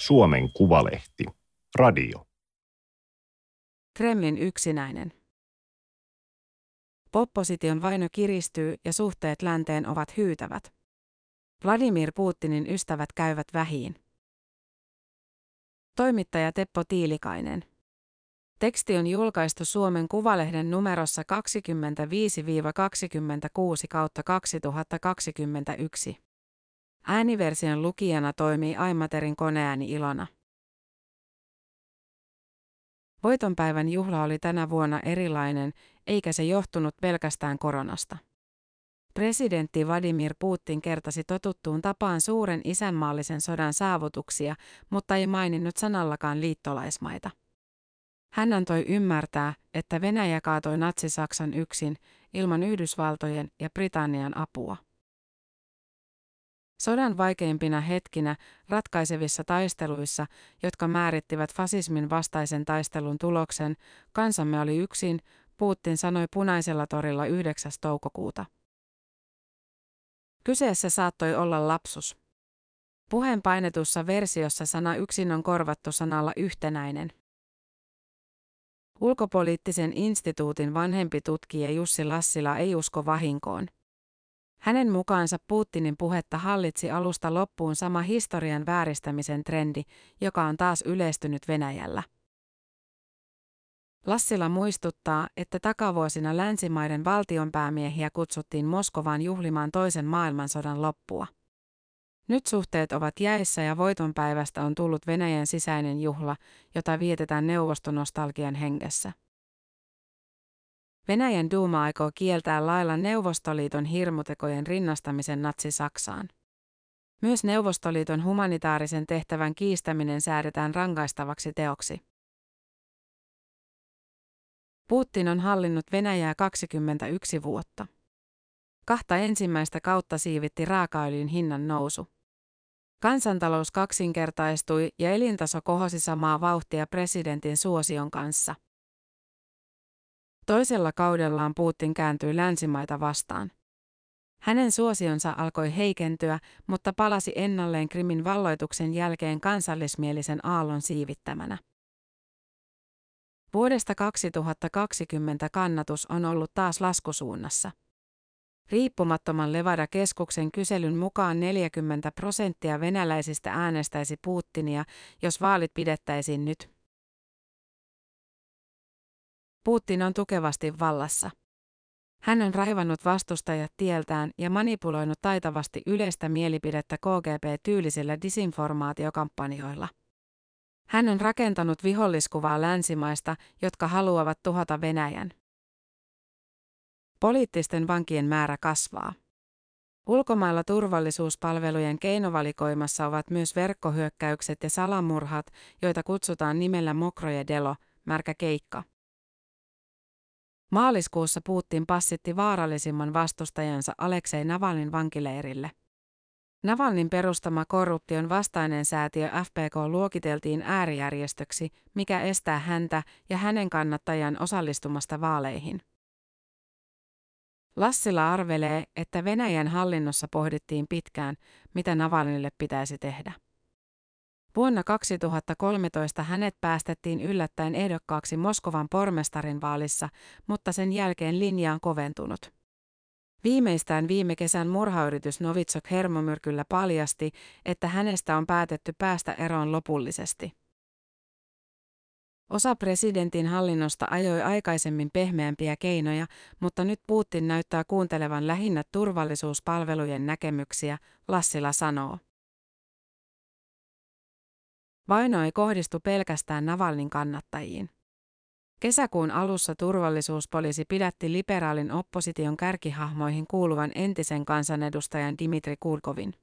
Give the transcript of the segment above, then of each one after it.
Suomen Kuvalehti. Radio. Kremlin yksinäinen. Popposition vaino kiristyy ja suhteet länteen ovat hyytävät. Vladimir Putinin ystävät käyvät vähiin. Toimittaja Teppo Tiilikainen. Teksti on julkaistu Suomen Kuvalehden numerossa 25-26 kautta 2021. Ääniversion lukijana toimii Aimaterin koneääni Ilona. Voitonpäivän juhla oli tänä vuonna erilainen, eikä se johtunut pelkästään koronasta. Presidentti Vladimir Putin kertasi totuttuun tapaan suuren isänmaallisen sodan saavutuksia, mutta ei maininnut sanallakaan liittolaismaita. Hän antoi ymmärtää, että Venäjä kaatoi natsi-Saksan yksin, ilman Yhdysvaltojen ja Britannian apua. Sodan vaikeimpina hetkinä, ratkaisevissa taisteluissa, jotka määrittivät fasismin vastaisen taistelun tuloksen, kansamme oli yksin, Putin sanoi punaisella torilla 9. toukokuuta. Kyseessä saattoi olla lapsus. Puheen painetussa versiossa sana yksin on korvattu sanalla yhtenäinen. Ulkopoliittisen instituutin vanhempi tutkija Jussi Lassila ei usko vahinkoon. Hänen mukaansa Putinin puhetta hallitsi alusta loppuun sama historian vääristämisen trendi, joka on taas yleistynyt Venäjällä. Lassila muistuttaa, että takavuosina länsimaiden valtionpäämiehiä kutsuttiin Moskovaan juhlimaan toisen maailmansodan loppua. Nyt suhteet ovat jäissä ja voitonpäivästä on tullut Venäjän sisäinen juhla, jota vietetään neuvostonostalgian hengessä. Venäjän duuma aikoo kieltää lailla Neuvostoliiton hirmutekojen rinnastamisen natsi-Saksaan. Myös Neuvostoliiton humanitaarisen tehtävän kiistäminen säädetään rangaistavaksi teoksi. Putin on hallinnut Venäjää 21 vuotta. Kahta ensimmäistä kautta siivitti raakaöljyn hinnan nousu. Kansantalous kaksinkertaistui ja elintaso kohosi samaa vauhtia presidentin suosion kanssa. Toisella kaudellaan Putin kääntyi länsimaita vastaan. Hänen suosionsa alkoi heikentyä, mutta palasi ennalleen Krimin valloituksen jälkeen kansallismielisen aallon siivittämänä. Vuodesta 2020 kannatus on ollut taas laskusuunnassa. Riippumattoman Levada-keskuksen kyselyn mukaan 40 prosenttia venäläisistä äänestäisi Putinia, jos vaalit pidettäisiin nyt. Putin on tukevasti vallassa. Hän on raivannut vastustajat tieltään ja manipuloinut taitavasti yleistä mielipidettä KGB-tyylisillä disinformaatiokampanjoilla. Hän on rakentanut viholliskuvaa länsimaista, jotka haluavat tuhota Venäjän. Poliittisten vankien määrä kasvaa. Ulkomailla turvallisuuspalvelujen keinovalikoimassa ovat myös verkkohyökkäykset ja salamurhat, joita kutsutaan nimellä Mokroje Delo, märkä keikka. Maaliskuussa Putin passitti vaarallisimman vastustajansa Aleksei Navalnin vankileirille. Navalnin perustama korruption vastainen säätiö FPK luokiteltiin äärijärjestöksi, mikä estää häntä ja hänen kannattajan osallistumasta vaaleihin. Lassila arvelee, että Venäjän hallinnossa pohdittiin pitkään, mitä Navalnille pitäisi tehdä. Vuonna 2013 hänet päästettiin yllättäen ehdokkaaksi Moskovan pormestarin vaalissa, mutta sen jälkeen linja on koventunut. Viimeistään viime kesän murhayritys Novitsok hermomyrkyllä paljasti, että hänestä on päätetty päästä eroon lopullisesti. Osa presidentin hallinnosta ajoi aikaisemmin pehmeämpiä keinoja, mutta nyt Putin näyttää kuuntelevan lähinnä turvallisuuspalvelujen näkemyksiä, Lassila sanoo. Vaino ei kohdistu pelkästään Navalnin kannattajiin. Kesäkuun alussa turvallisuuspoliisi pidätti liberaalin opposition kärkihahmoihin kuuluvan entisen kansanedustajan Dimitri Kurkovin.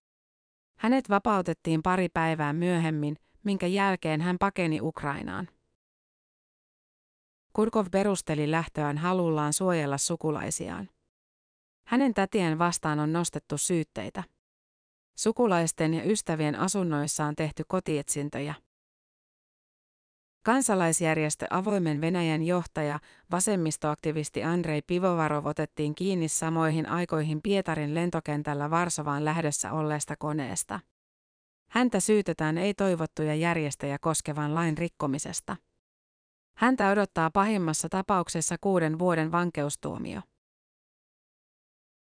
Hänet vapautettiin pari päivää myöhemmin, minkä jälkeen hän pakeni Ukrainaan. Kurkov perusteli lähtöään halullaan suojella sukulaisiaan. Hänen tätien vastaan on nostettu syytteitä. Sukulaisten ja ystävien asunnoissa on tehty kotietsintöjä. Kansalaisjärjestö Avoimen Venäjän johtaja, vasemmistoaktivisti Andrei Pivovarov otettiin kiinni samoihin aikoihin Pietarin lentokentällä Varsovaan lähdössä olleesta koneesta. Häntä syytetään ei-toivottuja järjestäjä koskevan lain rikkomisesta. Häntä odottaa pahimmassa tapauksessa kuuden vuoden vankeustuomio.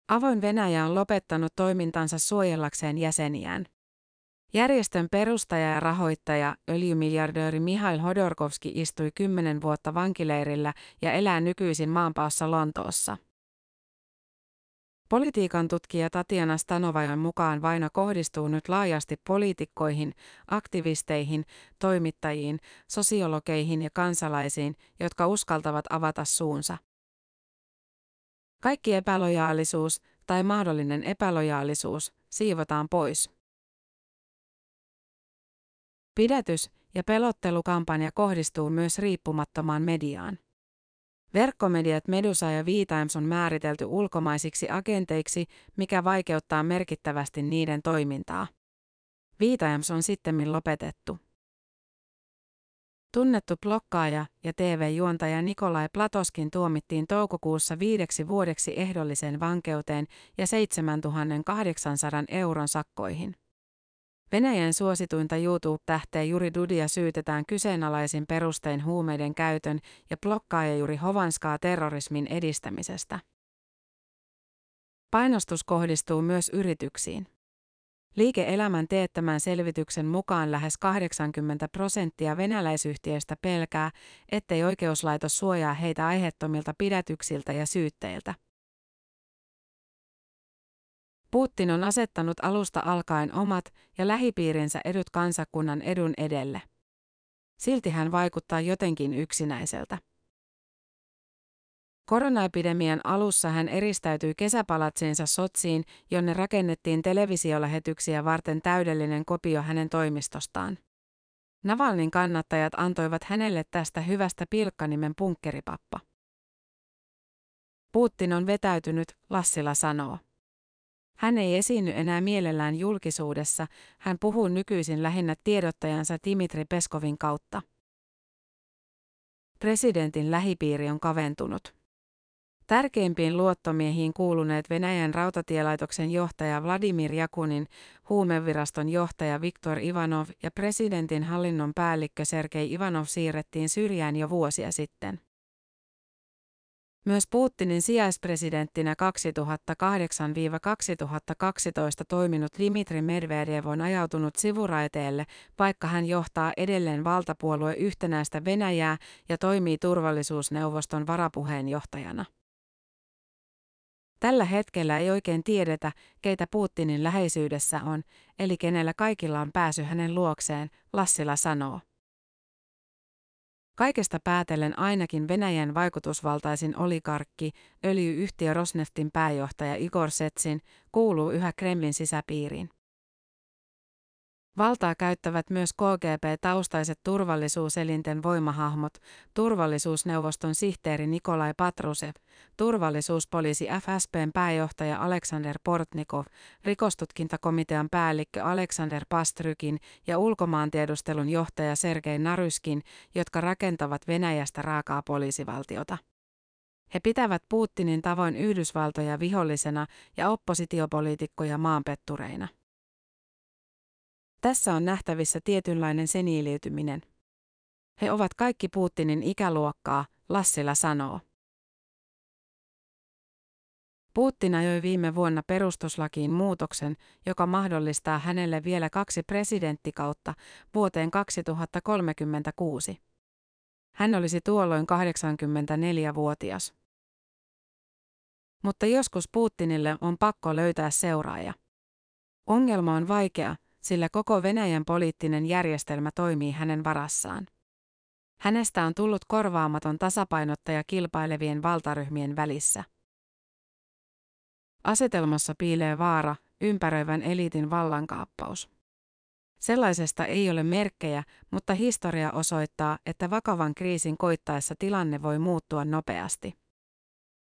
Avoin Venäjä on lopettanut toimintansa suojellakseen jäseniään. Järjestön perustaja ja rahoittaja, öljymiljardööri Mihail Hodorkovski istui kymmenen vuotta vankileirillä ja elää nykyisin maanpaossa Lontoossa. Politiikan tutkija Tatiana Stanovajan mukaan vaino kohdistuu nyt laajasti poliitikkoihin, aktivisteihin, toimittajiin, sosiologeihin ja kansalaisiin, jotka uskaltavat avata suunsa. Kaikki epälojaalisuus tai mahdollinen epälojaalisuus siivotaan pois. Pidätys- ja pelottelukampanja kohdistuu myös riippumattomaan mediaan. Verkkomediat Medusa ja V-Times on määritelty ulkomaisiksi agenteiksi, mikä vaikeuttaa merkittävästi niiden toimintaa. V-Times on sittemmin lopetettu. Tunnettu blokkaaja ja TV-juontaja Nikolai Platoskin tuomittiin toukokuussa viideksi vuodeksi ehdolliseen vankeuteen ja 7800 euron sakkoihin. Venäjän suosituinta YouTube-tähteä Juri Dudia syytetään kyseenalaisin perustein huumeiden käytön ja blokkaaja Juri Hovanskaa terrorismin edistämisestä. Painostus kohdistuu myös yrityksiin. Liike-elämän teettämän selvityksen mukaan lähes 80 prosenttia venäläisyhtiöistä pelkää, ettei oikeuslaitos suojaa heitä aiheettomilta pidätyksiltä ja syytteiltä. Putin on asettanut alusta alkaen omat ja lähipiirinsä edut kansakunnan edun edelle. Silti hän vaikuttaa jotenkin yksinäiseltä. Koronaepidemian alussa hän eristäytyi kesäpalatsinsa Sotsiin, jonne rakennettiin televisiolähetyksiä varten täydellinen kopio hänen toimistostaan. Navalnin kannattajat antoivat hänelle tästä hyvästä pilkkanimen punkkeripappa. Putin on vetäytynyt, Lassila sanoo. Hän ei esiinny enää mielellään julkisuudessa, hän puhuu nykyisin lähinnä tiedottajansa Dimitri Peskovin kautta. Presidentin lähipiiri on kaventunut. Tärkeimpiin luottomiehiin kuuluneet Venäjän rautatielaitoksen johtaja Vladimir Jakunin, huumeviraston johtaja Viktor Ivanov ja presidentin hallinnon päällikkö Sergei Ivanov siirrettiin syrjään jo vuosia sitten. Myös Putinin sijaispresidenttinä 2008-2012 toiminut Dmitri Medvedev on ajautunut sivuraiteelle, vaikka hän johtaa edelleen valtapuolue yhtenäistä Venäjää ja toimii turvallisuusneuvoston varapuheenjohtajana. Tällä hetkellä ei oikein tiedetä, keitä Putinin läheisyydessä on, eli kenellä kaikilla on pääsy hänen luokseen, Lassila sanoo. Kaikesta päätellen ainakin Venäjän vaikutusvaltaisin oligarkki, öljyyhtiö Rosneftin pääjohtaja Igor Setsin, kuuluu yhä Kremlin sisäpiiriin. Valtaa käyttävät myös KGB-taustaiset turvallisuuselinten voimahahmot, turvallisuusneuvoston sihteeri Nikolai Patrusev, turvallisuuspoliisi FSPn pääjohtaja Aleksander Portnikov, rikostutkintakomitean päällikkö Aleksander Pastrykin ja ulkomaantiedustelun johtaja Sergei Naryskin, jotka rakentavat Venäjästä raakaa poliisivaltiota. He pitävät Putinin tavoin Yhdysvaltoja vihollisena ja oppositiopoliitikkoja maanpettureina. Tässä on nähtävissä tietynlainen seniiliytyminen. He ovat kaikki Putinin ikäluokkaa, Lassila sanoo. Putin ajoi viime vuonna perustuslakiin muutoksen, joka mahdollistaa hänelle vielä kaksi presidenttikautta vuoteen 2036. Hän olisi tuolloin 84-vuotias. Mutta joskus Putinille on pakko löytää seuraaja. Ongelma on vaikea, sillä koko Venäjän poliittinen järjestelmä toimii hänen varassaan. Hänestä on tullut korvaamaton tasapainottaja kilpailevien valtaryhmien välissä. Asetelmassa piilee vaara, ympäröivän eliitin vallankaappaus. Sellaisesta ei ole merkkejä, mutta historia osoittaa, että vakavan kriisin koittaessa tilanne voi muuttua nopeasti.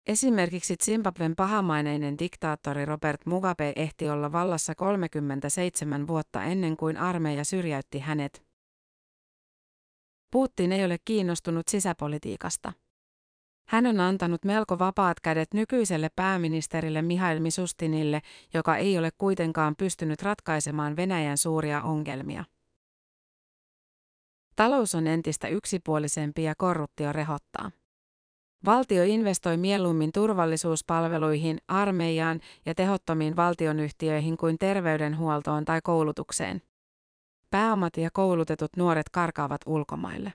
Esimerkiksi Zimbabwen pahamaineinen diktaattori Robert Mugabe ehti olla vallassa 37 vuotta ennen kuin armeija syrjäytti hänet. Putin ei ole kiinnostunut sisäpolitiikasta. Hän on antanut melko vapaat kädet nykyiselle pääministerille Mihail Misustinille, joka ei ole kuitenkaan pystynyt ratkaisemaan Venäjän suuria ongelmia. Talous on entistä yksipuolisempi ja korruptio rehottaa. Valtio investoi mieluummin turvallisuuspalveluihin, armeijaan ja tehottomiin valtionyhtiöihin kuin terveydenhuoltoon tai koulutukseen. Pääomat ja koulutetut nuoret karkaavat ulkomaille.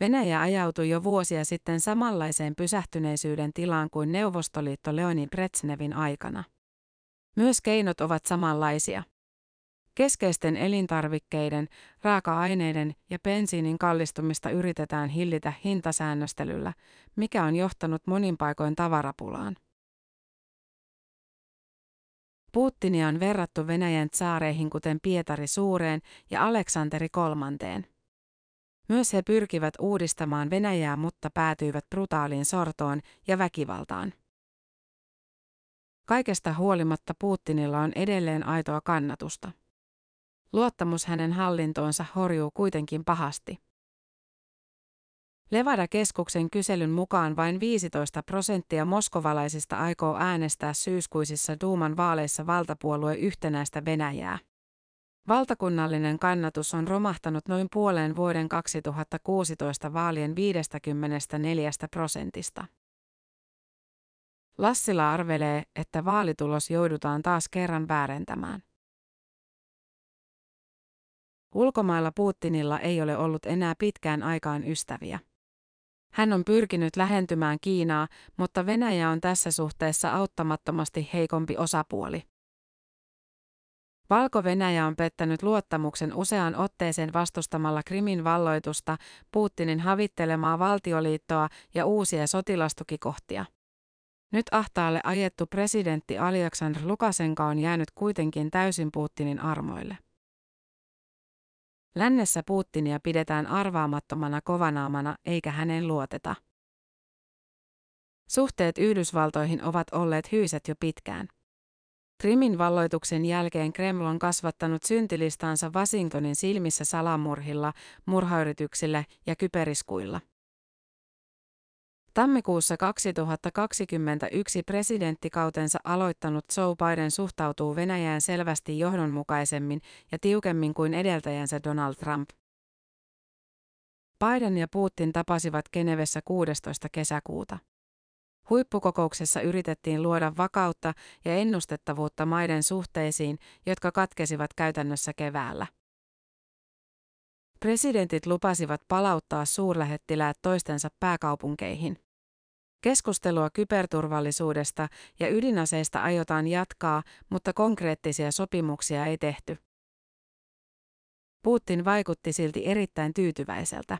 Venäjä ajautui jo vuosia sitten samanlaiseen pysähtyneisyyden tilaan kuin Neuvostoliitto Leonin Brezhnevin aikana. Myös keinot ovat samanlaisia. Keskeisten elintarvikkeiden, raaka-aineiden ja bensiinin kallistumista yritetään hillitä hintasäännöstelyllä, mikä on johtanut monin paikoin tavarapulaan. Putinia on verrattu Venäjän saareihin kuten Pietari Suureen ja Aleksanteri kolmanteen. Myös he pyrkivät uudistamaan Venäjää, mutta päätyivät brutaaliin sortoon ja väkivaltaan. Kaikesta huolimatta Putinilla on edelleen aitoa kannatusta. Luottamus hänen hallintoonsa horjuu kuitenkin pahasti. Levada-keskuksen kyselyn mukaan vain 15 prosenttia moskovalaisista aikoo äänestää syyskuisissa Duuman vaaleissa valtapuolue yhtenäistä Venäjää. Valtakunnallinen kannatus on romahtanut noin puoleen vuoden 2016 vaalien 54 prosentista. Lassila arvelee, että vaalitulos joudutaan taas kerran väärentämään. Ulkomailla Putinilla ei ole ollut enää pitkään aikaan ystäviä. Hän on pyrkinyt lähentymään Kiinaa, mutta Venäjä on tässä suhteessa auttamattomasti heikompi osapuoli. Valko-Venäjä on pettänyt luottamuksen useaan otteeseen vastustamalla Krimin valloitusta, Putinin havittelemaa valtioliittoa ja uusia sotilastukikohtia. Nyt ahtaalle ajettu presidentti Aleksandr Lukasenka on jäänyt kuitenkin täysin Putinin armoille. Lännessä Putinia pidetään arvaamattomana kovanaamana eikä hänen luoteta. Suhteet Yhdysvaltoihin ovat olleet hyyset jo pitkään. Krimin valloituksen jälkeen Kreml on kasvattanut syntilistansa Washingtonin silmissä salamurhilla, murhayrityksillä ja kyberiskuilla. Tammikuussa 2021 presidenttikautensa aloittanut Joe Biden suhtautuu Venäjään selvästi johdonmukaisemmin ja tiukemmin kuin edeltäjänsä Donald Trump. Biden ja Putin tapasivat Genevessä 16. kesäkuuta. Huippukokouksessa yritettiin luoda vakautta ja ennustettavuutta maiden suhteisiin, jotka katkesivat käytännössä keväällä. Presidentit lupasivat palauttaa suurlähettiläät toistensa pääkaupunkeihin. Keskustelua kyberturvallisuudesta ja ydinaseista aiotaan jatkaa, mutta konkreettisia sopimuksia ei tehty. Putin vaikutti silti erittäin tyytyväiseltä.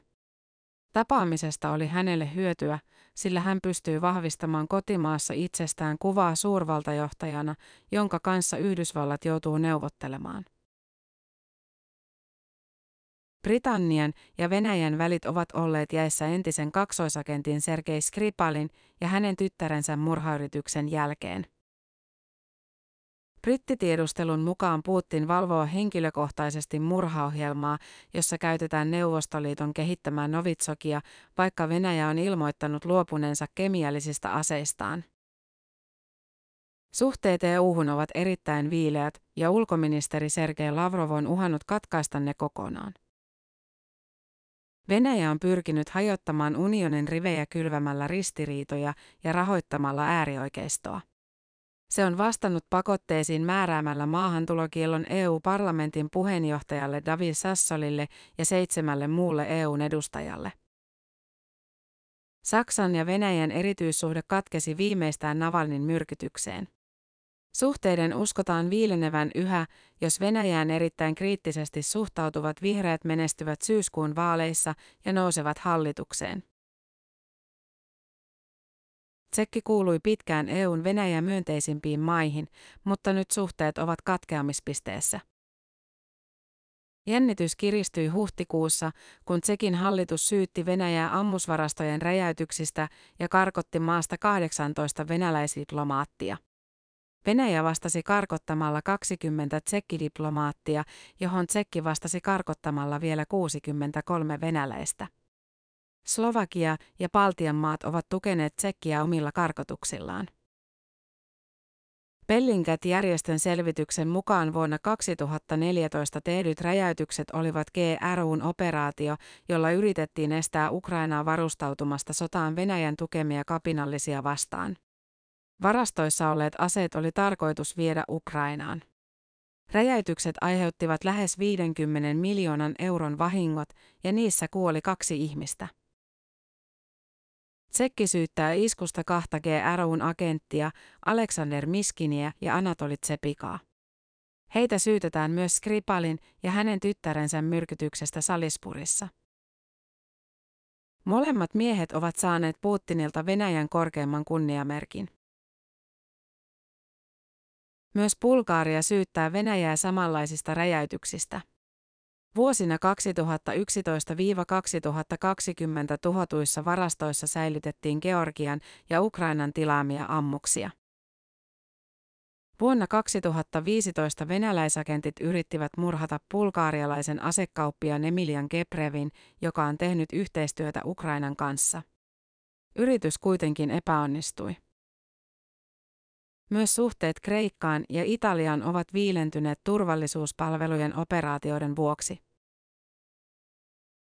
Tapaamisesta oli hänelle hyötyä, sillä hän pystyy vahvistamaan kotimaassa itsestään kuvaa suurvaltajohtajana, jonka kanssa Yhdysvallat joutuu neuvottelemaan. Britannian ja Venäjän välit ovat olleet jäissä entisen kaksoisagentin Sergei Skripalin ja hänen tyttärensä murhayrityksen jälkeen. Brittitiedustelun mukaan Putin valvoo henkilökohtaisesti murhaohjelmaa, jossa käytetään Neuvostoliiton kehittämää Novitsokia, vaikka Venäjä on ilmoittanut luopuneensa kemiallisista aseistaan. Suhteet EU-hun ovat erittäin viileät, ja ulkoministeri Sergei Lavrov on uhannut katkaista ne kokonaan. Venäjä on pyrkinyt hajottamaan unionin rivejä kylvämällä ristiriitoja ja rahoittamalla äärioikeistoa. Se on vastannut pakotteisiin määräämällä maahantulokiellon EU-parlamentin puheenjohtajalle David Sassolille ja seitsemälle muulle EUn edustajalle. Saksan ja Venäjän erityissuhde katkesi viimeistään Navalnin myrkytykseen. Suhteiden uskotaan viilenevän yhä, jos Venäjään erittäin kriittisesti suhtautuvat vihreät menestyvät syyskuun vaaleissa ja nousevat hallitukseen. Tsekki kuului pitkään EUn Venäjä myönteisimpiin maihin, mutta nyt suhteet ovat katkeamispisteessä. Jännitys kiristyi huhtikuussa, kun Tsekin hallitus syytti Venäjää ammusvarastojen räjäytyksistä ja karkotti maasta 18 venäläisdiplomaattia. Venäjä vastasi karkottamalla 20 tsekkidiplomaattia, johon Tsekki vastasi karkottamalla vielä 63 venäläistä. Slovakia ja Baltian maat ovat tukeneet Tsekkiä omilla karkotuksillaan. Bellingcat-järjestön selvityksen mukaan vuonna 2014 tehdyt räjäytykset olivat GRUn operaatio, jolla yritettiin estää Ukrainaa varustautumasta sotaan Venäjän tukemia kapinallisia vastaan. Varastoissa olleet aseet oli tarkoitus viedä Ukrainaan. Räjäytykset aiheuttivat lähes 50 miljoonan euron vahingot ja niissä kuoli kaksi ihmistä. Tsekki syyttää iskusta kahta GRUn agenttia, Alexander Miskiniä ja Anatoli Tsepikaa. Heitä syytetään myös Skripalin ja hänen tyttärensä myrkytyksestä Salispurissa. Molemmat miehet ovat saaneet Putinilta Venäjän korkeimman kunniamerkin. Myös Bulgaaria syyttää Venäjää samanlaisista räjäytyksistä. Vuosina 2011-2020 tuhatuissa varastoissa säilytettiin Georgian ja Ukrainan tilaamia ammuksia. Vuonna 2015 venäläisagentit yrittivät murhata bulgaarialaisen asekauppiaan Emilian Geprevin, joka on tehnyt yhteistyötä Ukrainan kanssa. Yritys kuitenkin epäonnistui. Myös suhteet Kreikkaan ja Italiaan ovat viilentyneet turvallisuuspalvelujen operaatioiden vuoksi.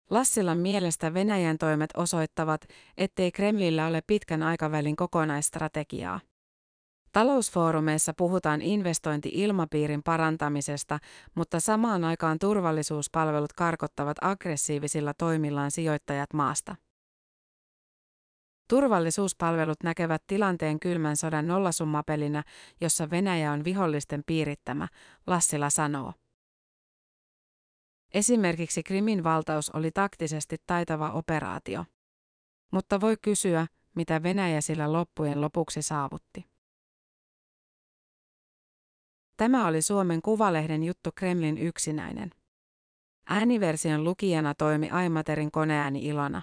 Lassilan mielestä Venäjän toimet osoittavat, ettei Kremlillä ole pitkän aikavälin kokonaistrategiaa. Talousfoorumeissa puhutaan investointi-ilmapiirin parantamisesta, mutta samaan aikaan turvallisuuspalvelut karkottavat aggressiivisilla toimillaan sijoittajat maasta. Turvallisuuspalvelut näkevät tilanteen kylmän sodan nollasummapelinä, jossa Venäjä on vihollisten piirittämä, Lassila sanoo. Esimerkiksi Krimin valtaus oli taktisesti taitava operaatio. Mutta voi kysyä, mitä Venäjä sillä loppujen lopuksi saavutti. Tämä oli Suomen Kuvalehden juttu Kremlin yksinäinen. Ääniversion lukijana toimi Aimaterin koneääni Ilona.